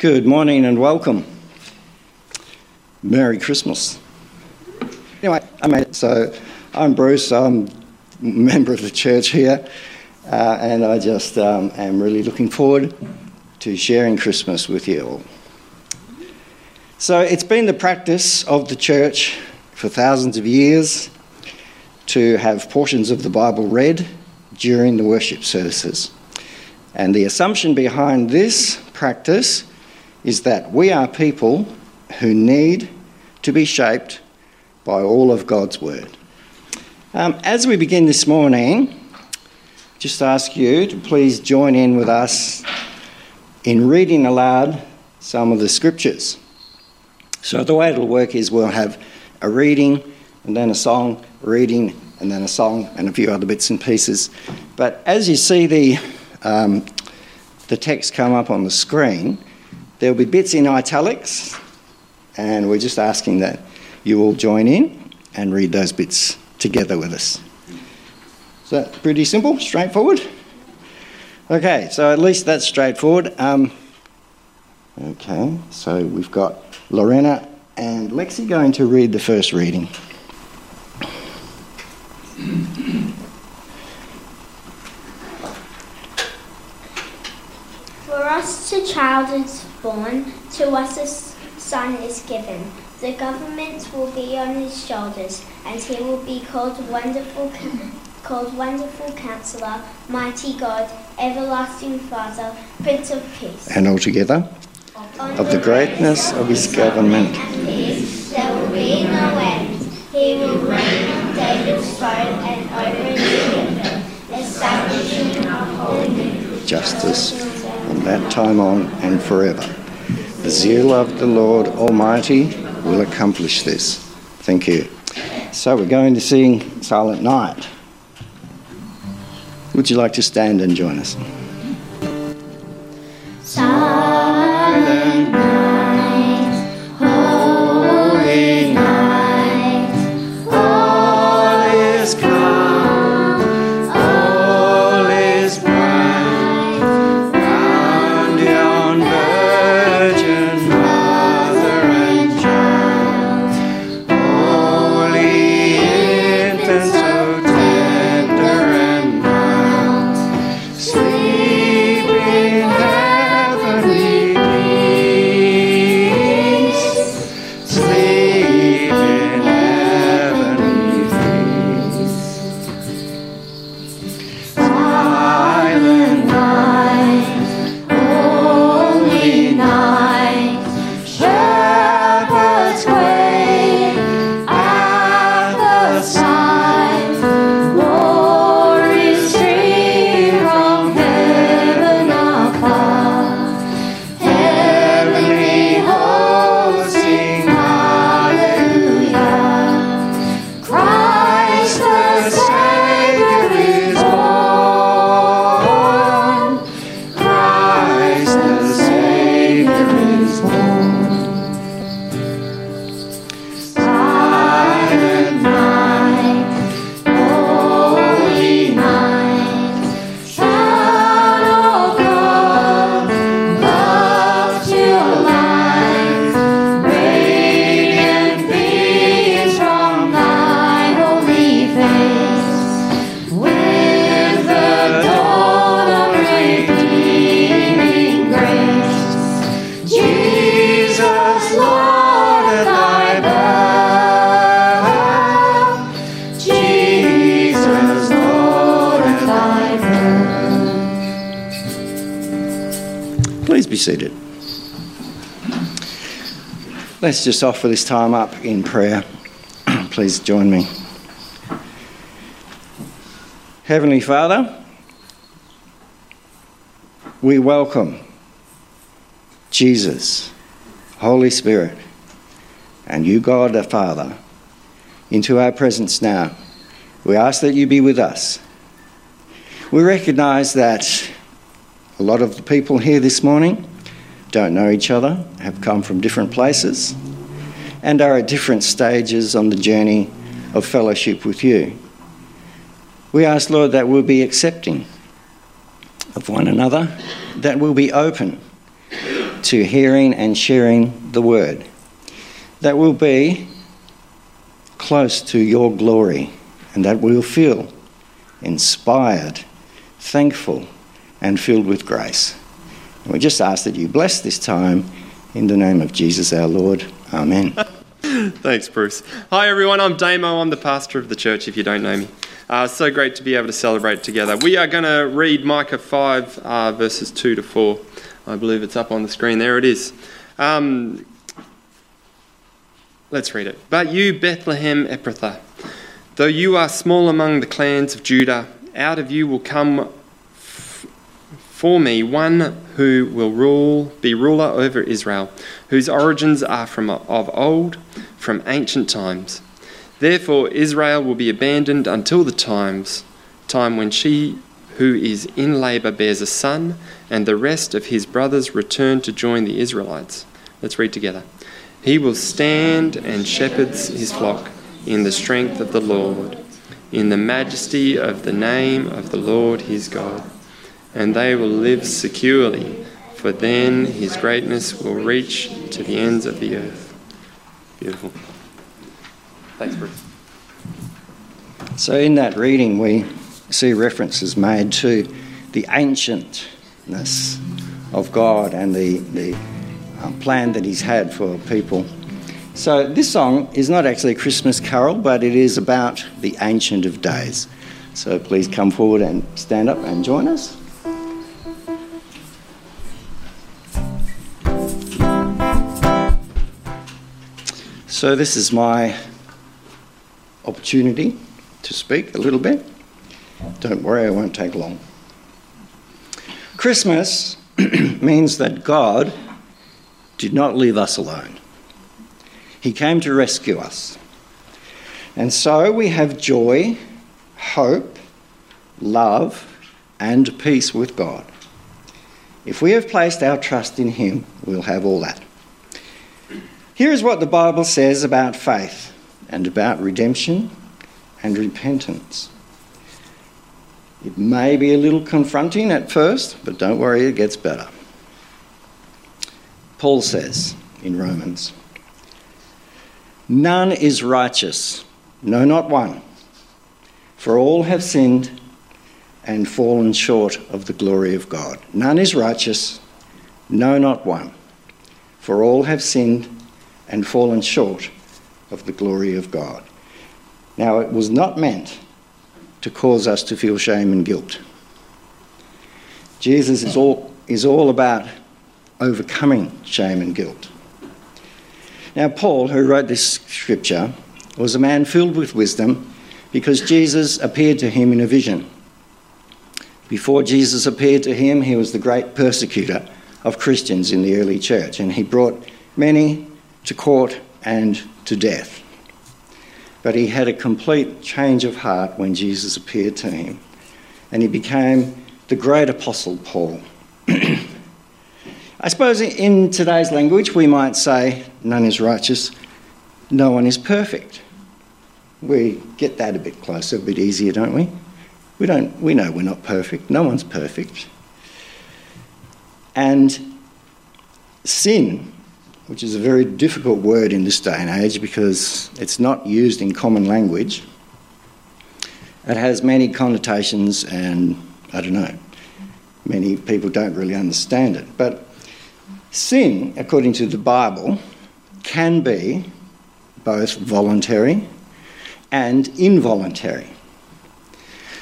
Good morning and welcome. Merry Christmas. Anyway. So I'm Bruce. I'm a member of the church here, uh, and I just um, am really looking forward to sharing Christmas with you all. So it's been the practice of the church for thousands of years to have portions of the Bible read during the worship services. And the assumption behind this practice is that we are people who need to be shaped by all of God's Word. Um, as we begin this morning, just ask you to please join in with us in reading aloud some of the scriptures. So, the way it'll work is we'll have a reading and then a song, reading and then a song, and a few other bits and pieces. But as you see the, um, the text come up on the screen, There'll be bits in italics, and we're just asking that you all join in and read those bits together with us. Is that pretty simple, straightforward? Okay, so at least that's straightforward. Um, okay, so we've got Lorena and Lexi going to read the first reading. For us a child born, to us a son is given. The government will be on his shoulders, and he will be called Wonderful, called Wonderful Counselor, Mighty God, Everlasting Father, Prince of Peace. And all together, of the greatness of his government. There will be no end. He will reign on David's throne and over his kingdom, establishing and upholding justice from that time on and forever. The zeal of the Lord Almighty will accomplish this. Thank you. So we're going to sing Silent Night. Would you like to stand and join us? Let's just offer this time up in prayer. Please join me. Heavenly Father, we welcome Jesus, Holy Spirit, and you, God the Father, into our presence now. We ask that you be with us. We recognize that a lot of the people here this morning don't know each other, have come from different places, and are at different stages on the journey of fellowship with you. We ask, Lord, that we'll be accepting of one another, that we'll be open to hearing and sharing the word. That we'll be close to your glory and that we'll feel inspired, thankful, and filled with grace. And we just ask that you bless this time in the name of Jesus our Lord. Amen. Thanks, Bruce. Hi, everyone. I'm Damo. I'm the pastor of the church, if you don't know me. Uh, so great to be able to celebrate together. We are going to read Micah 5, uh, verses 2 to 4. I believe it's up on the screen. There it is. Um, let's read it. But you, Bethlehem Ephrathah, though you are small among the clans of Judah, out of you will come f- for me one who will rule, be ruler over Israel, whose origins are from of old, from ancient times. Therefore, Israel will be abandoned until the times, time when she who is in labour bears a son, and the rest of his brothers return to join the Israelites. Let's read together. He will stand and shepherds his flock in the strength of the Lord, in the majesty of the name of the Lord his God. And they will live securely, for then his greatness will reach to the ends of the earth. Beautiful. Thanks, Bruce. So, in that reading, we see references made to the ancientness of God and the, the um, plan that He's had for people. So, this song is not actually a Christmas carol, but it is about the Ancient of Days. So, please come forward and stand up and join us. So, this is my opportunity to speak a little bit. Don't worry, it won't take long. Christmas means that God did not leave us alone, He came to rescue us. And so we have joy, hope, love, and peace with God. If we have placed our trust in Him, we'll have all that. Here is what the Bible says about faith and about redemption and repentance. It may be a little confronting at first, but don't worry, it gets better. Paul says in Romans None is righteous, no, not one. For all have sinned and fallen short of the glory of God. None is righteous, no, not one. For all have sinned and fallen short of the glory of God. Now, it was not meant to cause us to feel shame and guilt. Jesus is all, is all about overcoming shame and guilt. Now, Paul, who wrote this scripture, was a man filled with wisdom because Jesus appeared to him in a vision. Before Jesus appeared to him, he was the great persecutor of Christians in the early church, and he brought many to court and to death. But he had a complete change of heart when Jesus appeared to him, and he became the great apostle Paul. I suppose in today's language we might say, none is righteous, no one is perfect. We get that a bit closer, a bit easier, don't we? We, don't, we know we're not perfect, no one's perfect. And sin which is a very difficult word in this day and age because it's not used in common language. It has many connotations, and I don't know, many people don't really understand it. But sin, according to the Bible, can be both voluntary and involuntary.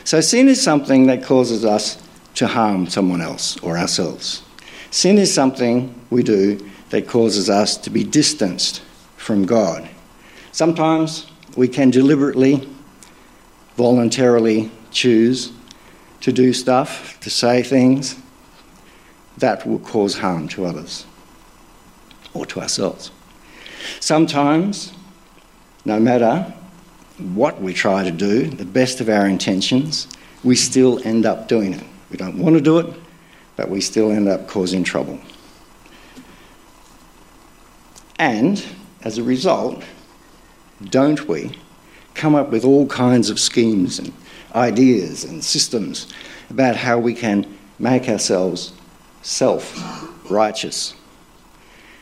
So, sin is something that causes us to harm someone else or ourselves. Sin is something we do that causes us to be distanced from God. Sometimes we can deliberately, voluntarily choose to do stuff, to say things that will cause harm to others or to ourselves. Sometimes, no matter what we try to do, the best of our intentions, we still end up doing it. We don't want to do it, but we still end up causing trouble. And as a result, don't we come up with all kinds of schemes and ideas and systems about how we can make ourselves self righteous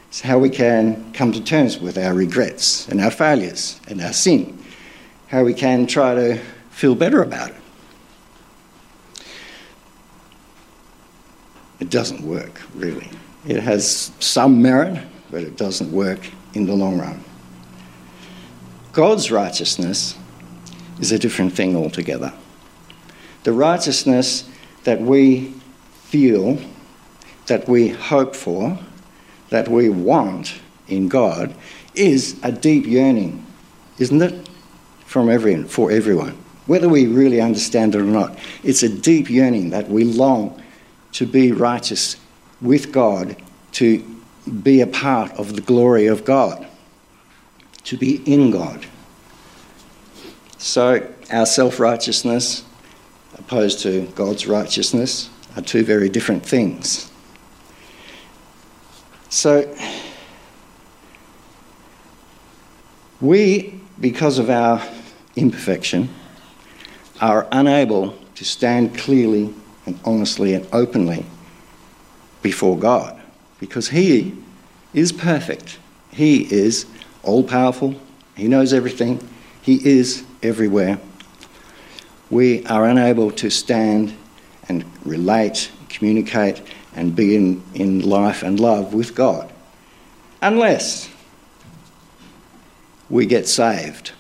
It's how we can come to terms with our regrets and our failures and our sin. How we can try to feel better about it. It doesn't work, really. It has some merit, but it doesn't work in the long run. God's righteousness is a different thing altogether. The righteousness that we feel, that we hope for, that we want in God is a deep yearning, isn't it? From everyone, for everyone. Whether we really understand it or not, it's a deep yearning that we long to be righteous with God, to be a part of the glory of God, to be in God. So, our self righteousness opposed to God's righteousness are two very different things. So, we, because of our imperfection, are unable to stand clearly and honestly and openly before God because He is perfect. He is all powerful. He knows everything. He is everywhere. We are unable to stand and relate, communicate, and be in, in life and love with God unless we get saved.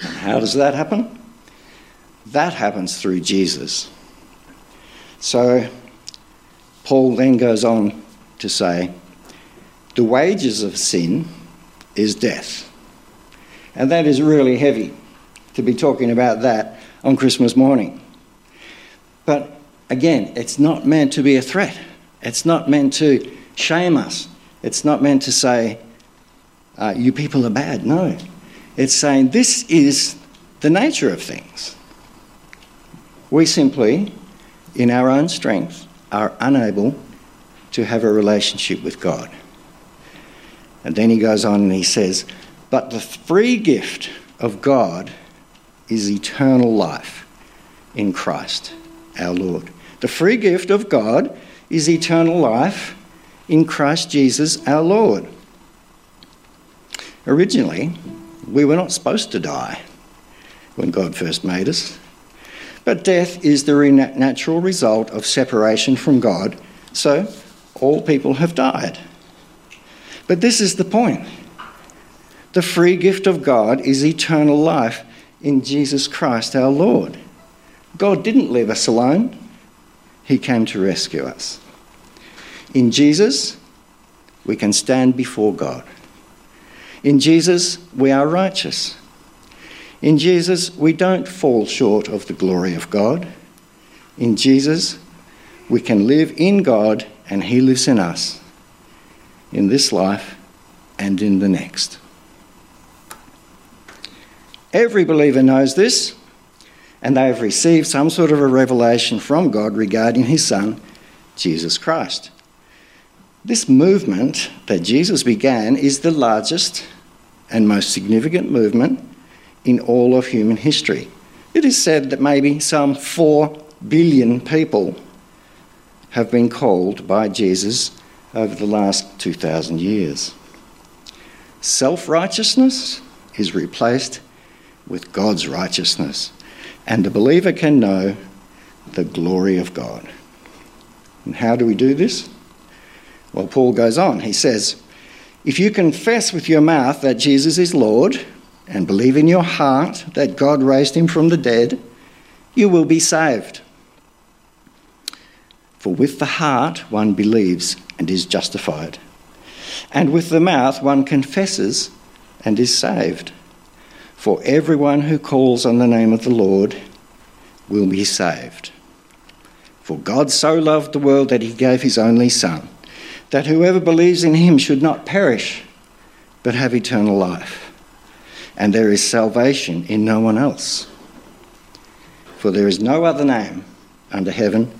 How does that happen? That happens through Jesus. So, Paul then goes on to say, the wages of sin is death. And that is really heavy to be talking about that on Christmas morning. But again, it's not meant to be a threat. It's not meant to shame us. It's not meant to say, uh, you people are bad. No. It's saying this is the nature of things. We simply, in our own strength, are unable to have a relationship with God. And then he goes on and he says, But the free gift of God is eternal life in Christ our Lord. The free gift of God is eternal life in Christ Jesus our Lord. Originally, we were not supposed to die when God first made us. But death is the natural result of separation from God, so all people have died. But this is the point the free gift of God is eternal life in Jesus Christ our Lord. God didn't leave us alone, He came to rescue us. In Jesus, we can stand before God. In Jesus, we are righteous. In Jesus, we don't fall short of the glory of God. In Jesus, we can live in God and He lives in us in this life and in the next. Every believer knows this, and they have received some sort of a revelation from God regarding His Son, Jesus Christ. This movement that Jesus began is the largest and most significant movement in all of human history. It is said that maybe some 4 billion people have been called by Jesus over the last 2,000 years. Self righteousness is replaced with God's righteousness, and the believer can know the glory of God. And how do we do this? Well, Paul goes on. He says, If you confess with your mouth that Jesus is Lord and believe in your heart that God raised him from the dead, you will be saved. For with the heart one believes and is justified, and with the mouth one confesses and is saved. For everyone who calls on the name of the Lord will be saved. For God so loved the world that he gave his only Son, that whoever believes in him should not perish, but have eternal life. And there is salvation in no one else. For there is no other name under heaven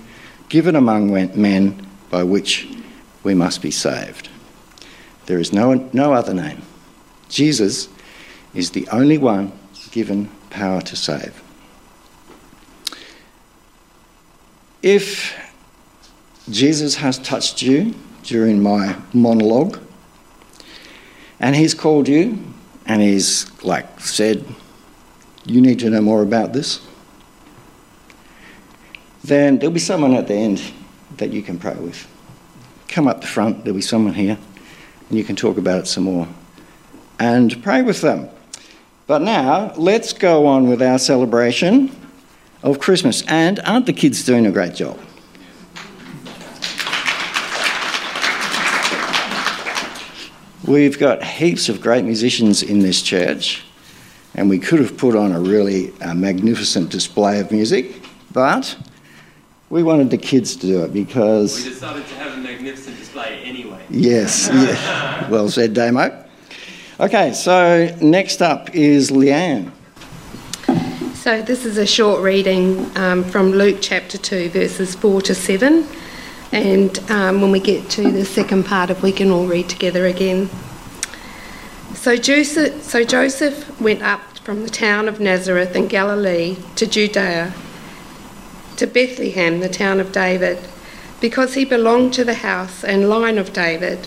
given among men by which we must be saved. There is no, no other name. Jesus is the only one given power to save. If Jesus has touched you during my monologue, and he's called you and he's like said, You need to know more about this, then there'll be someone at the end that you can pray with. Come up the front, there'll be someone here, and you can talk about it some more and pray with them. But now, let's go on with our celebration of Christmas. And aren't the kids doing a great job? We've got heaps of great musicians in this church, and we could have put on a really uh, magnificent display of music, but we wanted the kids to do it because. We decided to have a magnificent display anyway. Yes, yeah. well said, Damo. Okay, so next up is Leanne. So, this is a short reading um, from Luke chapter 2, verses 4 to 7. And um, when we get to the second part, if we can all read together again. So Joseph, so Joseph went up from the town of Nazareth in Galilee to Judea, to Bethlehem, the town of David, because he belonged to the house and line of David.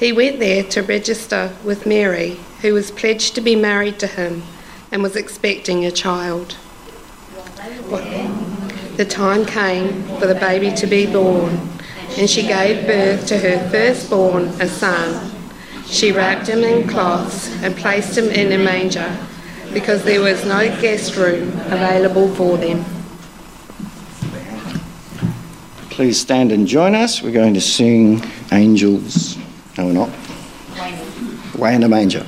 He went there to register with Mary, who was pledged to be married to him and was expecting a child. The time came for the baby to be born and she gave birth to her firstborn, a son. She wrapped him in cloths and placed him in a manger because there was no guest room available for them. Please stand and join us. We're going to sing Angels. No, we're not. Way in the manger.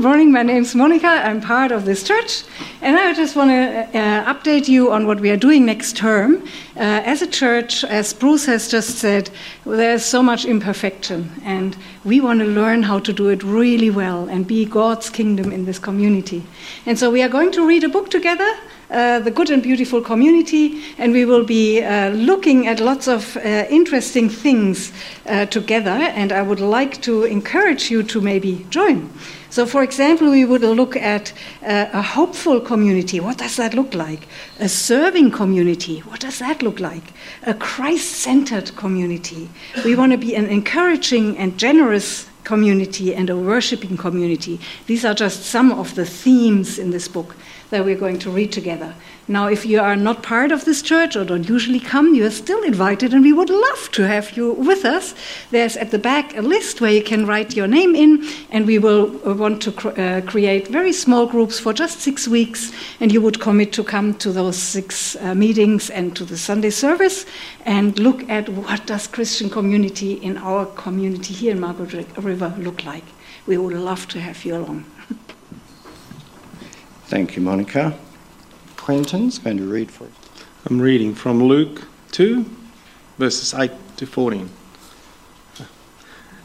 Good morning, my name is Monica. I'm part of this church, and I just want to uh, update you on what we are doing next term. Uh, as a church, as Bruce has just said, there's so much imperfection, and we want to learn how to do it really well and be God's kingdom in this community. And so we are going to read a book together uh, the good and beautiful community, and we will be uh, looking at lots of uh, interesting things uh, together. And I would like to encourage you to maybe join. So, for example, we would look at uh, a hopeful community. What does that look like? A serving community. What does that look like? A Christ centered community. We want to be an encouraging and generous community and a worshiping community. These are just some of the themes in this book that we're going to read together. Now, if you are not part of this church or don't usually come, you are still invited, and we would love to have you with us. There's at the back a list where you can write your name in, and we will uh, want to cr- uh, create very small groups for just six weeks, and you would commit to come to those six uh, meetings and to the Sunday service and look at what does Christian community in our community here in Margaret River look like. We would love to have you along. Thank you, Monica. Quentin's going to read for us. I'm reading from Luke 2, verses 8 to 14.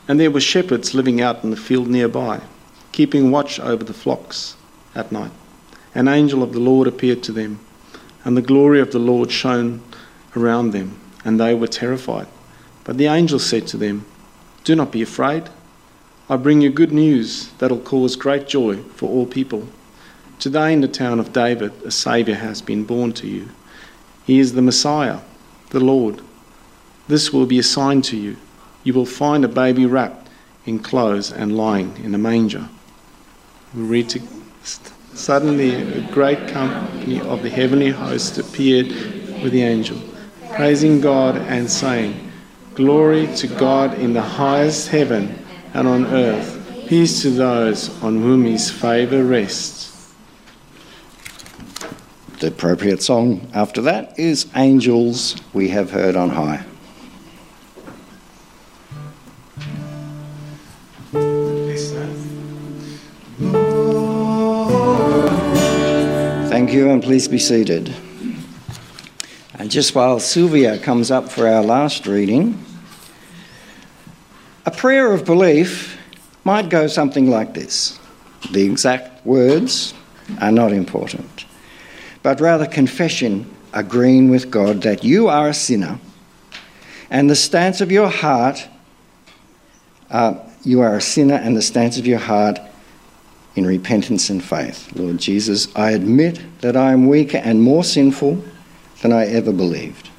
And there were shepherds living out in the field nearby, keeping watch over the flocks at night. An angel of the Lord appeared to them, and the glory of the Lord shone around them, and they were terrified. But the angel said to them, Do not be afraid. I bring you good news that'll cause great joy for all people. Today, in the town of David, a Saviour has been born to you. He is the Messiah, the Lord. This will be a sign to you. You will find a baby wrapped in clothes and lying in a manger. We read to, Suddenly, a great company of the heavenly host appeared with the angel, praising God and saying, Glory to God in the highest heaven and on earth, peace to those on whom his favour rests. The appropriate song after that is Angels We Have Heard on High. Thank you, and please be seated. And just while Sylvia comes up for our last reading, a prayer of belief might go something like this. The exact words are not important but rather confession, agreeing with God that you are a sinner, and the stance of your heart, uh, you are a sinner, and the stance of your heart in repentance and faith. Lord Jesus, I admit that I am weaker and more sinful than I ever believed.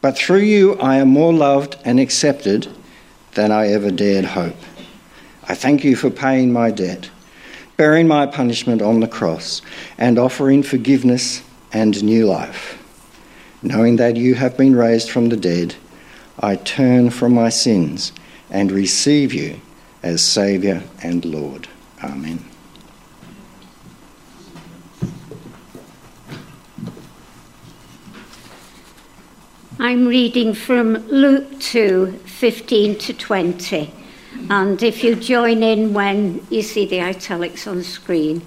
But through you, I am more loved and accepted than I ever dared hope. I thank you for paying my debt, bearing my punishment on the cross, and offering forgiveness and new life. Knowing that you have been raised from the dead, I turn from my sins and receive you as Saviour and Lord. Amen. I'm reading from Luke 2 15 to 20. And if you join in when you see the italics on screen.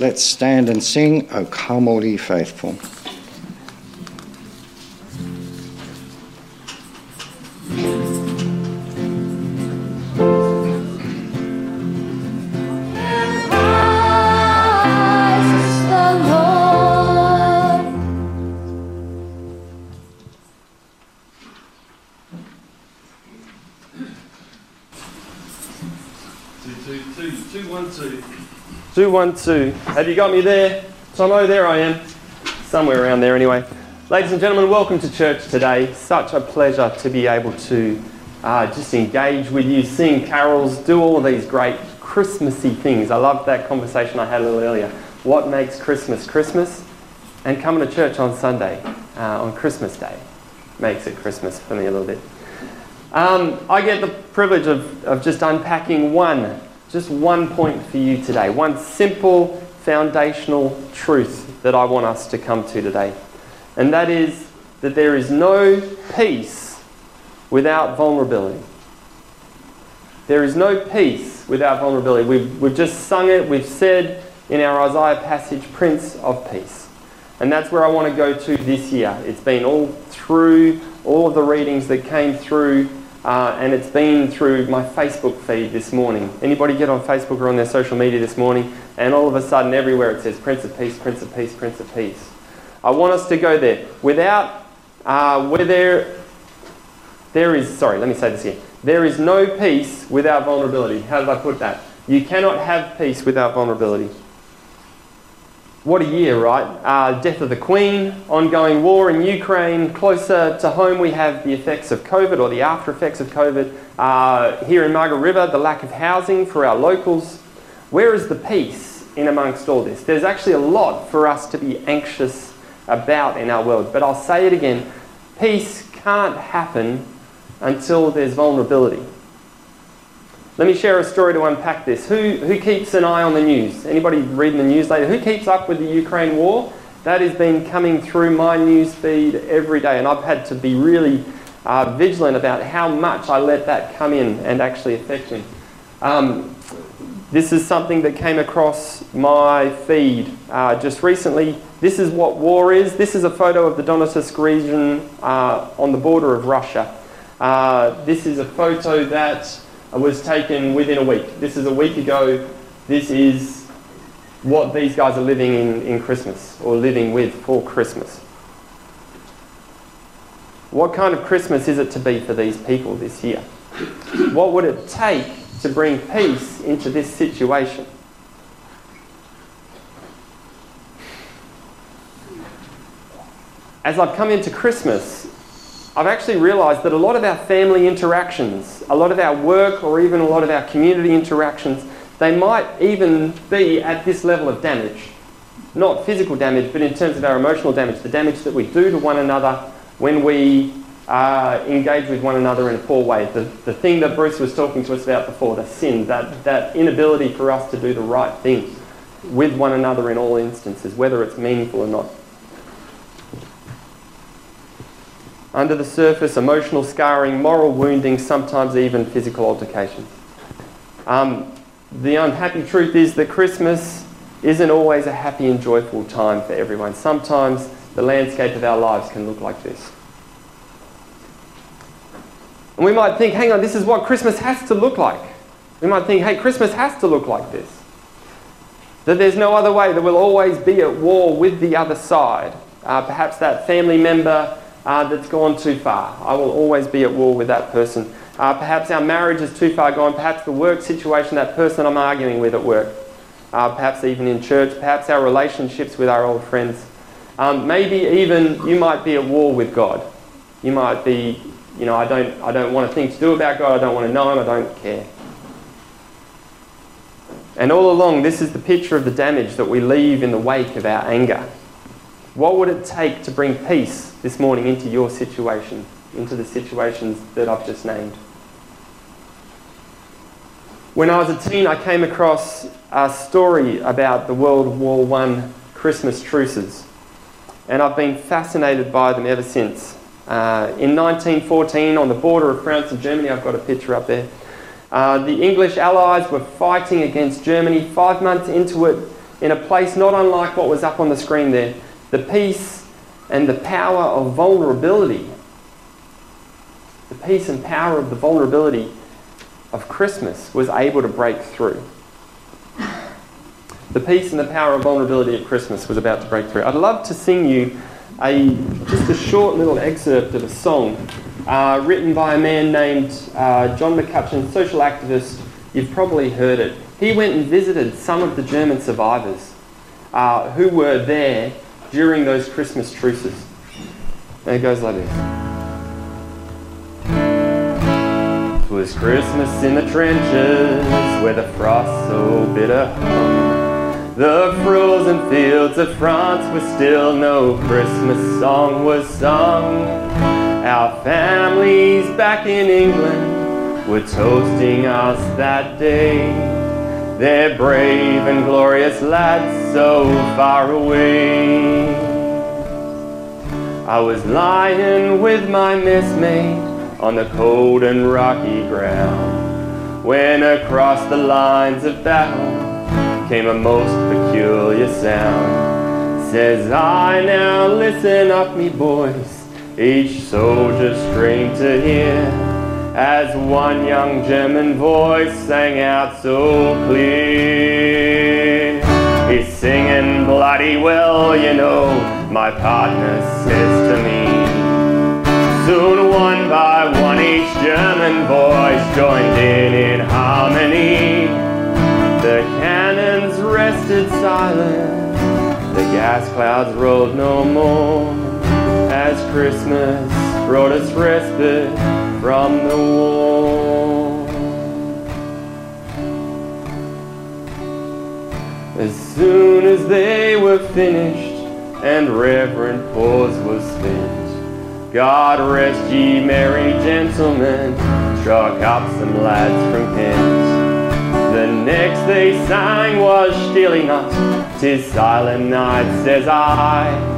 Let's stand and sing, O Come All Ye Faithful. One, two. Have you got me there? Tomo, there I am. Somewhere around there anyway. Ladies and gentlemen, welcome to church today. Such a pleasure to be able to uh, just engage with you, sing carols, do all of these great Christmassy things. I loved that conversation I had a little earlier. What makes Christmas Christmas? And coming to church on Sunday, uh, on Christmas Day, makes it Christmas for me a little bit. Um, I get the privilege of, of just unpacking one just one point for you today, one simple foundational truth that I want us to come to today. And that is that there is no peace without vulnerability. There is no peace without vulnerability. We've, we've just sung it, we've said in our Isaiah passage, Prince of Peace. And that's where I want to go to this year. It's been all through all of the readings that came through uh, and it's been through my Facebook feed this morning. Anybody get on Facebook or on their social media this morning, and all of a sudden everywhere it says Prince of Peace, Prince of Peace, Prince of Peace. I want us to go there. Without, uh, where there, there is, sorry, let me say this again. There is no peace without vulnerability. How did I put that? You cannot have peace without vulnerability. What a year, right? Uh, death of the Queen, ongoing war in Ukraine. Closer to home, we have the effects of COVID or the after effects of COVID. Uh, here in Margaret River, the lack of housing for our locals. Where is the peace in amongst all this? There's actually a lot for us to be anxious about in our world. But I'll say it again peace can't happen until there's vulnerability. Let me share a story to unpack this. Who, who keeps an eye on the news? Anybody reading the news later? Who keeps up with the Ukraine war? That has been coming through my news feed every day, and I've had to be really uh, vigilant about how much I let that come in and actually affect me. Um, this is something that came across my feed uh, just recently. This is what war is. This is a photo of the Donetsk region uh, on the border of Russia. Uh, this is a photo that was taken within a week. This is a week ago. This is what these guys are living in in Christmas or living with for Christmas. What kind of Christmas is it to be for these people this year? What would it take to bring peace into this situation? As I've come into Christmas, I've actually realised that a lot of our family interactions, a lot of our work, or even a lot of our community interactions they might even be at this level of damage. Not physical damage, but in terms of our emotional damage, the damage that we do to one another when we uh, engage with one another in a poor way. The, the thing that Bruce was talking to us about before, the sin, that, that inability for us to do the right thing with one another in all instances, whether it's meaningful or not. Under the surface, emotional scarring, moral wounding, sometimes even physical altercations. Um, the unhappy truth is that Christmas isn't always a happy and joyful time for everyone. Sometimes the landscape of our lives can look like this. And we might think, hang on, this is what Christmas has to look like. We might think, hey, Christmas has to look like this. That there's no other way, that we'll always be at war with the other side. Uh, perhaps that family member uh, that's gone too far. I will always be at war with that person. Uh, perhaps our marriage is too far gone. Perhaps the work situation, that person I'm arguing with at work. Uh, perhaps even in church. Perhaps our relationships with our old friends. Um, maybe even you might be at war with God. You might be, you know, I don't, I don't want a thing to do about God. I don't want to know Him. I don't care. And all along, this is the picture of the damage that we leave in the wake of our anger. What would it take to bring peace this morning into your situation, into the situations that I've just named? When I was a teen, I came across a story about the World War I Christmas truces, and I've been fascinated by them ever since. Uh, in 1914, on the border of France and Germany, I've got a picture up there. Uh, the English allies were fighting against Germany five months into it in a place not unlike what was up on the screen there. The peace and the power of vulnerability. The peace and power of the vulnerability of Christmas was able to break through. The peace and the power of vulnerability of Christmas was about to break through. I'd love to sing you a, just a short little excerpt of a song uh, written by a man named uh, John McCutcheon, social activist. You've probably heard it. He went and visited some of the German survivors uh, who were there during those Christmas truces. And it goes like this. Twas Christmas in the trenches where the frost so bitter hung. The frozen fields of France where still no Christmas song was sung. Our families back in England were toasting us that day. Their brave and glorious lads so far away. I was lying with my messmate on the cold and rocky ground when across the lines of battle came a most peculiar sound. Says I now listen up, me boys, each soldier strained to hear as one young German voice sang out so clear. He's singing bloody well, you know, my partner says to me. Soon one by one each German voice joined in in harmony. The cannons rested silent, the gas clouds rolled no more as Christmas brought us respite from the war. As soon as they were finished and reverent pause was spent, God rest ye merry gentlemen, struck up some lads from Kent. The next they sang was Stille Nacht, tis silent night, says I,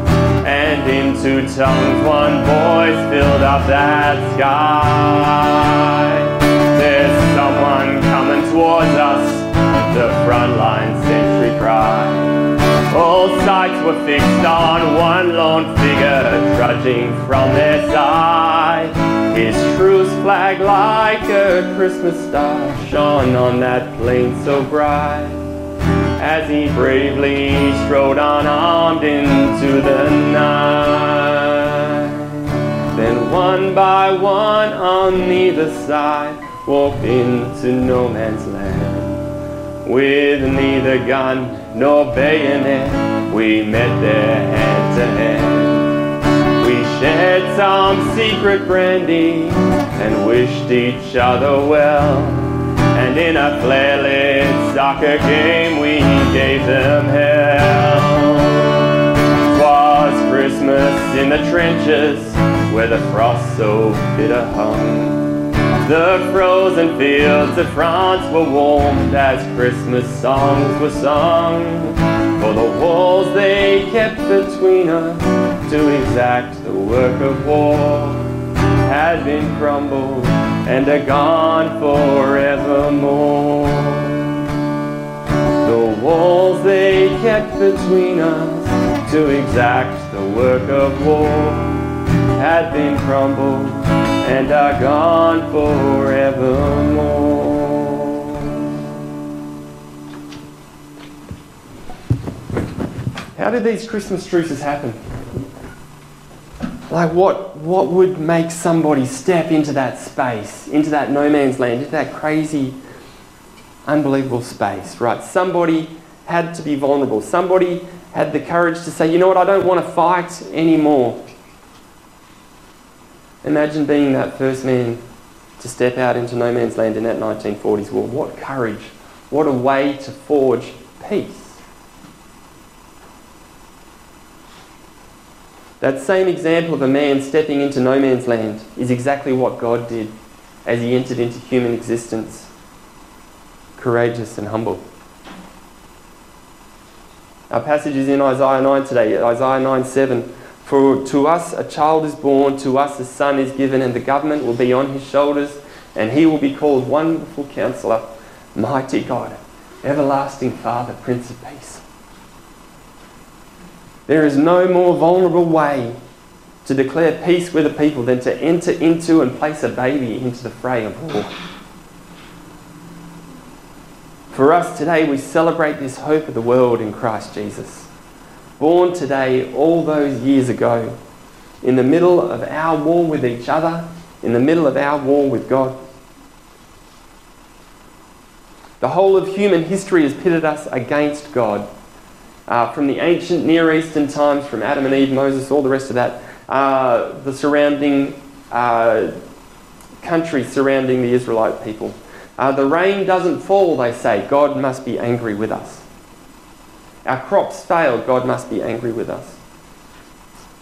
and in two tongues one voice filled up that sky. There's someone coming towards us, the front line sentry cried. All sights were fixed on one lone figure trudging from their side. His truce flag like a Christmas star shone on that plain so bright. As he bravely strode unarmed into the night. Then one by one on either side walked into no man's land. With neither gun nor bayonet, we met there hand to hand. We shared some secret brandy and wished each other well. And in a flare-lit soccer game, we gave them hell. Twas Christmas in the trenches where the frost so bitter hung. The frozen fields of France were warmed as Christmas songs were sung. For the walls they kept between us to exact the work of war had been crumbled and are gone forevermore. Walls they kept between us to exact the work of war had been crumbled and are gone forevermore. How did these Christmas truces happen? Like what what would make somebody step into that space, into that no man's land, into that crazy, unbelievable space, right? Somebody had to be vulnerable. Somebody had the courage to say, you know what, I don't want to fight anymore. Imagine being that first man to step out into no man's land in that 1940s war. What courage. What a way to forge peace. That same example of a man stepping into no man's land is exactly what God did as he entered into human existence, courageous and humble. Our passage is in Isaiah 9 today, Isaiah 9 7. For to us a child is born, to us a son is given, and the government will be on his shoulders, and he will be called Wonderful Counselor, Mighty God, Everlasting Father, Prince of Peace. There is no more vulnerable way to declare peace with a people than to enter into and place a baby into the fray of war. For us today, we celebrate this hope of the world in Christ Jesus. Born today, all those years ago, in the middle of our war with each other, in the middle of our war with God. The whole of human history has pitted us against God uh, from the ancient Near Eastern times, from Adam and Eve, Moses, all the rest of that, uh, the surrounding uh, countries surrounding the Israelite people. Uh, the rain doesn't fall, they say. God must be angry with us. Our crops fail, God must be angry with us.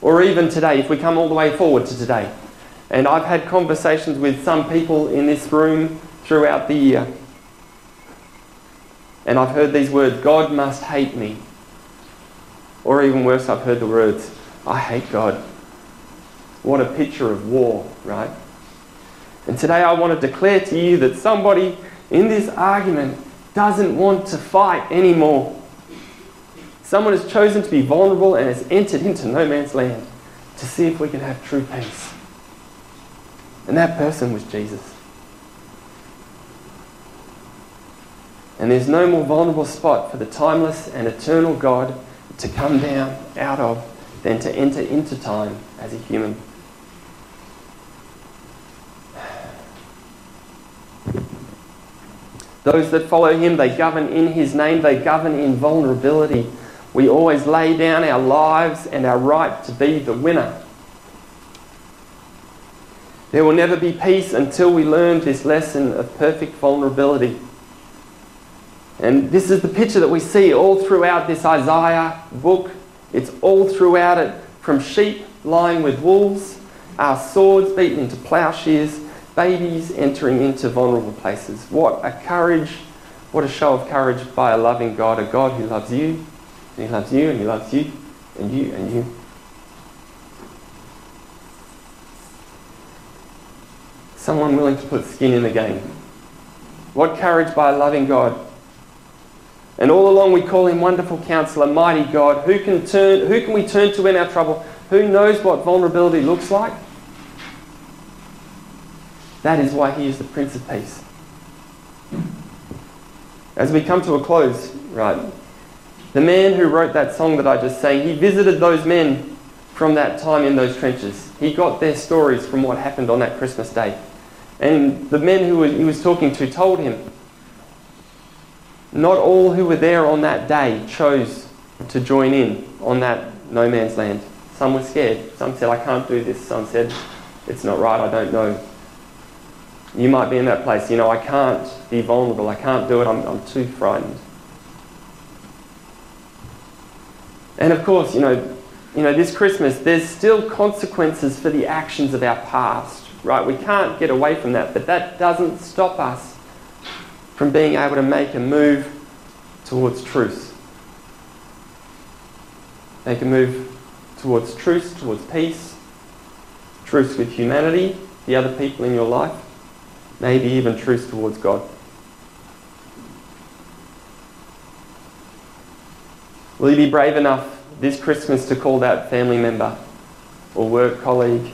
Or even today, if we come all the way forward to today, and I've had conversations with some people in this room throughout the year, and I've heard these words God must hate me. Or even worse, I've heard the words, I hate God. What a picture of war, right? And today I want to declare to you that somebody in this argument doesn't want to fight anymore. Someone has chosen to be vulnerable and has entered into no man's land to see if we can have true peace. And that person was Jesus. And there's no more vulnerable spot for the timeless and eternal God to come down out of than to enter into time as a human. Those that follow him, they govern in his name, they govern in vulnerability. We always lay down our lives and our right to be the winner. There will never be peace until we learn this lesson of perfect vulnerability. And this is the picture that we see all throughout this Isaiah book. It's all throughout it from sheep lying with wolves, our swords beaten into plowshares, babies entering into vulnerable places. What a courage, what a show of courage by a loving God, a God who loves you, and He loves you, and He loves you, and you, and you. Someone willing to put skin in the game. What courage by a loving God. And all along we call him wonderful counselor, mighty God. Who can turn who can we turn to in our trouble? Who knows what vulnerability looks like? That is why he is the Prince of Peace. As we come to a close, right, the man who wrote that song that I just sang, he visited those men from that time in those trenches. He got their stories from what happened on that Christmas day. And the men who he was talking to told him, not all who were there on that day chose to join in on that no man's land. Some were scared. Some said, I can't do this. Some said, it's not right, I don't know. You might be in that place, you know, I can't be vulnerable, I can't do it, I'm, I'm too frightened. And of course, you know, you know, this Christmas, there's still consequences for the actions of our past, right? We can't get away from that, but that doesn't stop us from being able to make a move towards truth. Make a move towards truth, towards peace, truth with humanity, the other people in your life, maybe even truth towards God. Will you be brave enough this Christmas to call that family member or work colleague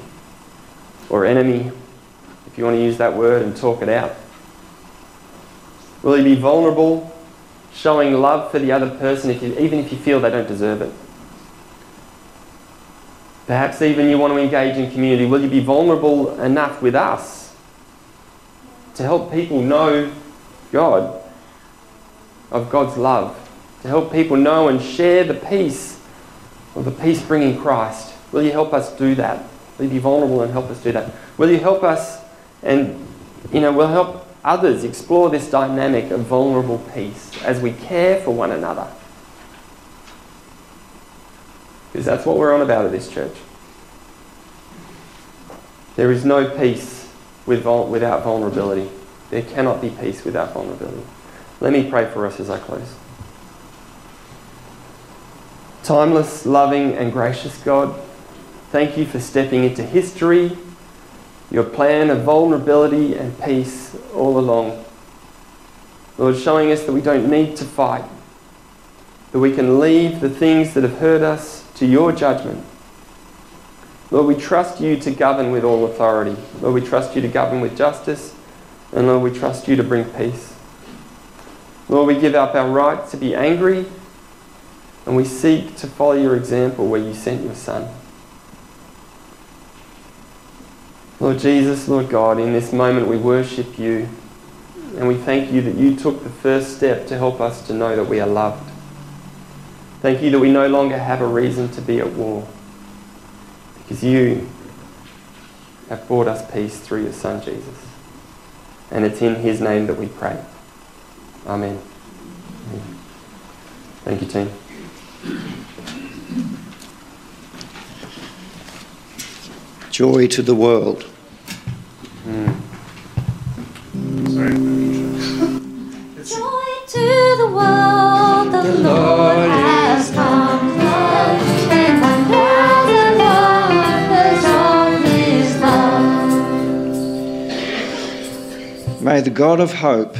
or enemy, if you want to use that word, and talk it out? Will you be vulnerable, showing love for the other person, if you, even if you feel they don't deserve it? Perhaps even you want to engage in community. Will you be vulnerable enough with us to help people know God, of God's love, to help people know and share the peace of the peace bringing Christ? Will you help us do that? Will you be vulnerable and help us do that? Will you help us and, you know, will help others explore this dynamic of vulnerable peace as we care for one another? Because that's what we're on about at this church. There is no peace with vul- without vulnerability. There cannot be peace without vulnerability. Let me pray for us as I close. Timeless, loving, and gracious God, thank you for stepping into history, your plan of vulnerability and peace all along. Lord, showing us that we don't need to fight, that we can leave the things that have hurt us to your judgment. Lord, we trust you to govern with all authority. Lord, we trust you to govern with justice. And Lord, we trust you to bring peace. Lord, we give up our right to be angry and we seek to follow your example where you sent your Son. Lord Jesus, Lord God, in this moment we worship you and we thank you that you took the first step to help us to know that we are loved. Thank you that we no longer have a reason to be at war because you have brought us peace through your Son Jesus. And it's in his name that we pray. Amen. Thank you, team. Joy to the world. Hmm. Joy to the world, the, Lord May the God of hope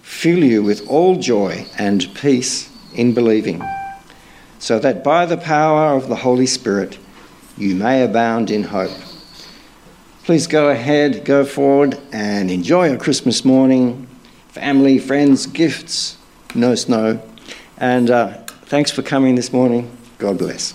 fill you with all joy and peace in believing, so that by the power of the Holy Spirit you may abound in hope. Please go ahead, go forward, and enjoy a Christmas morning. Family, friends, gifts, no snow. And uh, thanks for coming this morning. God bless.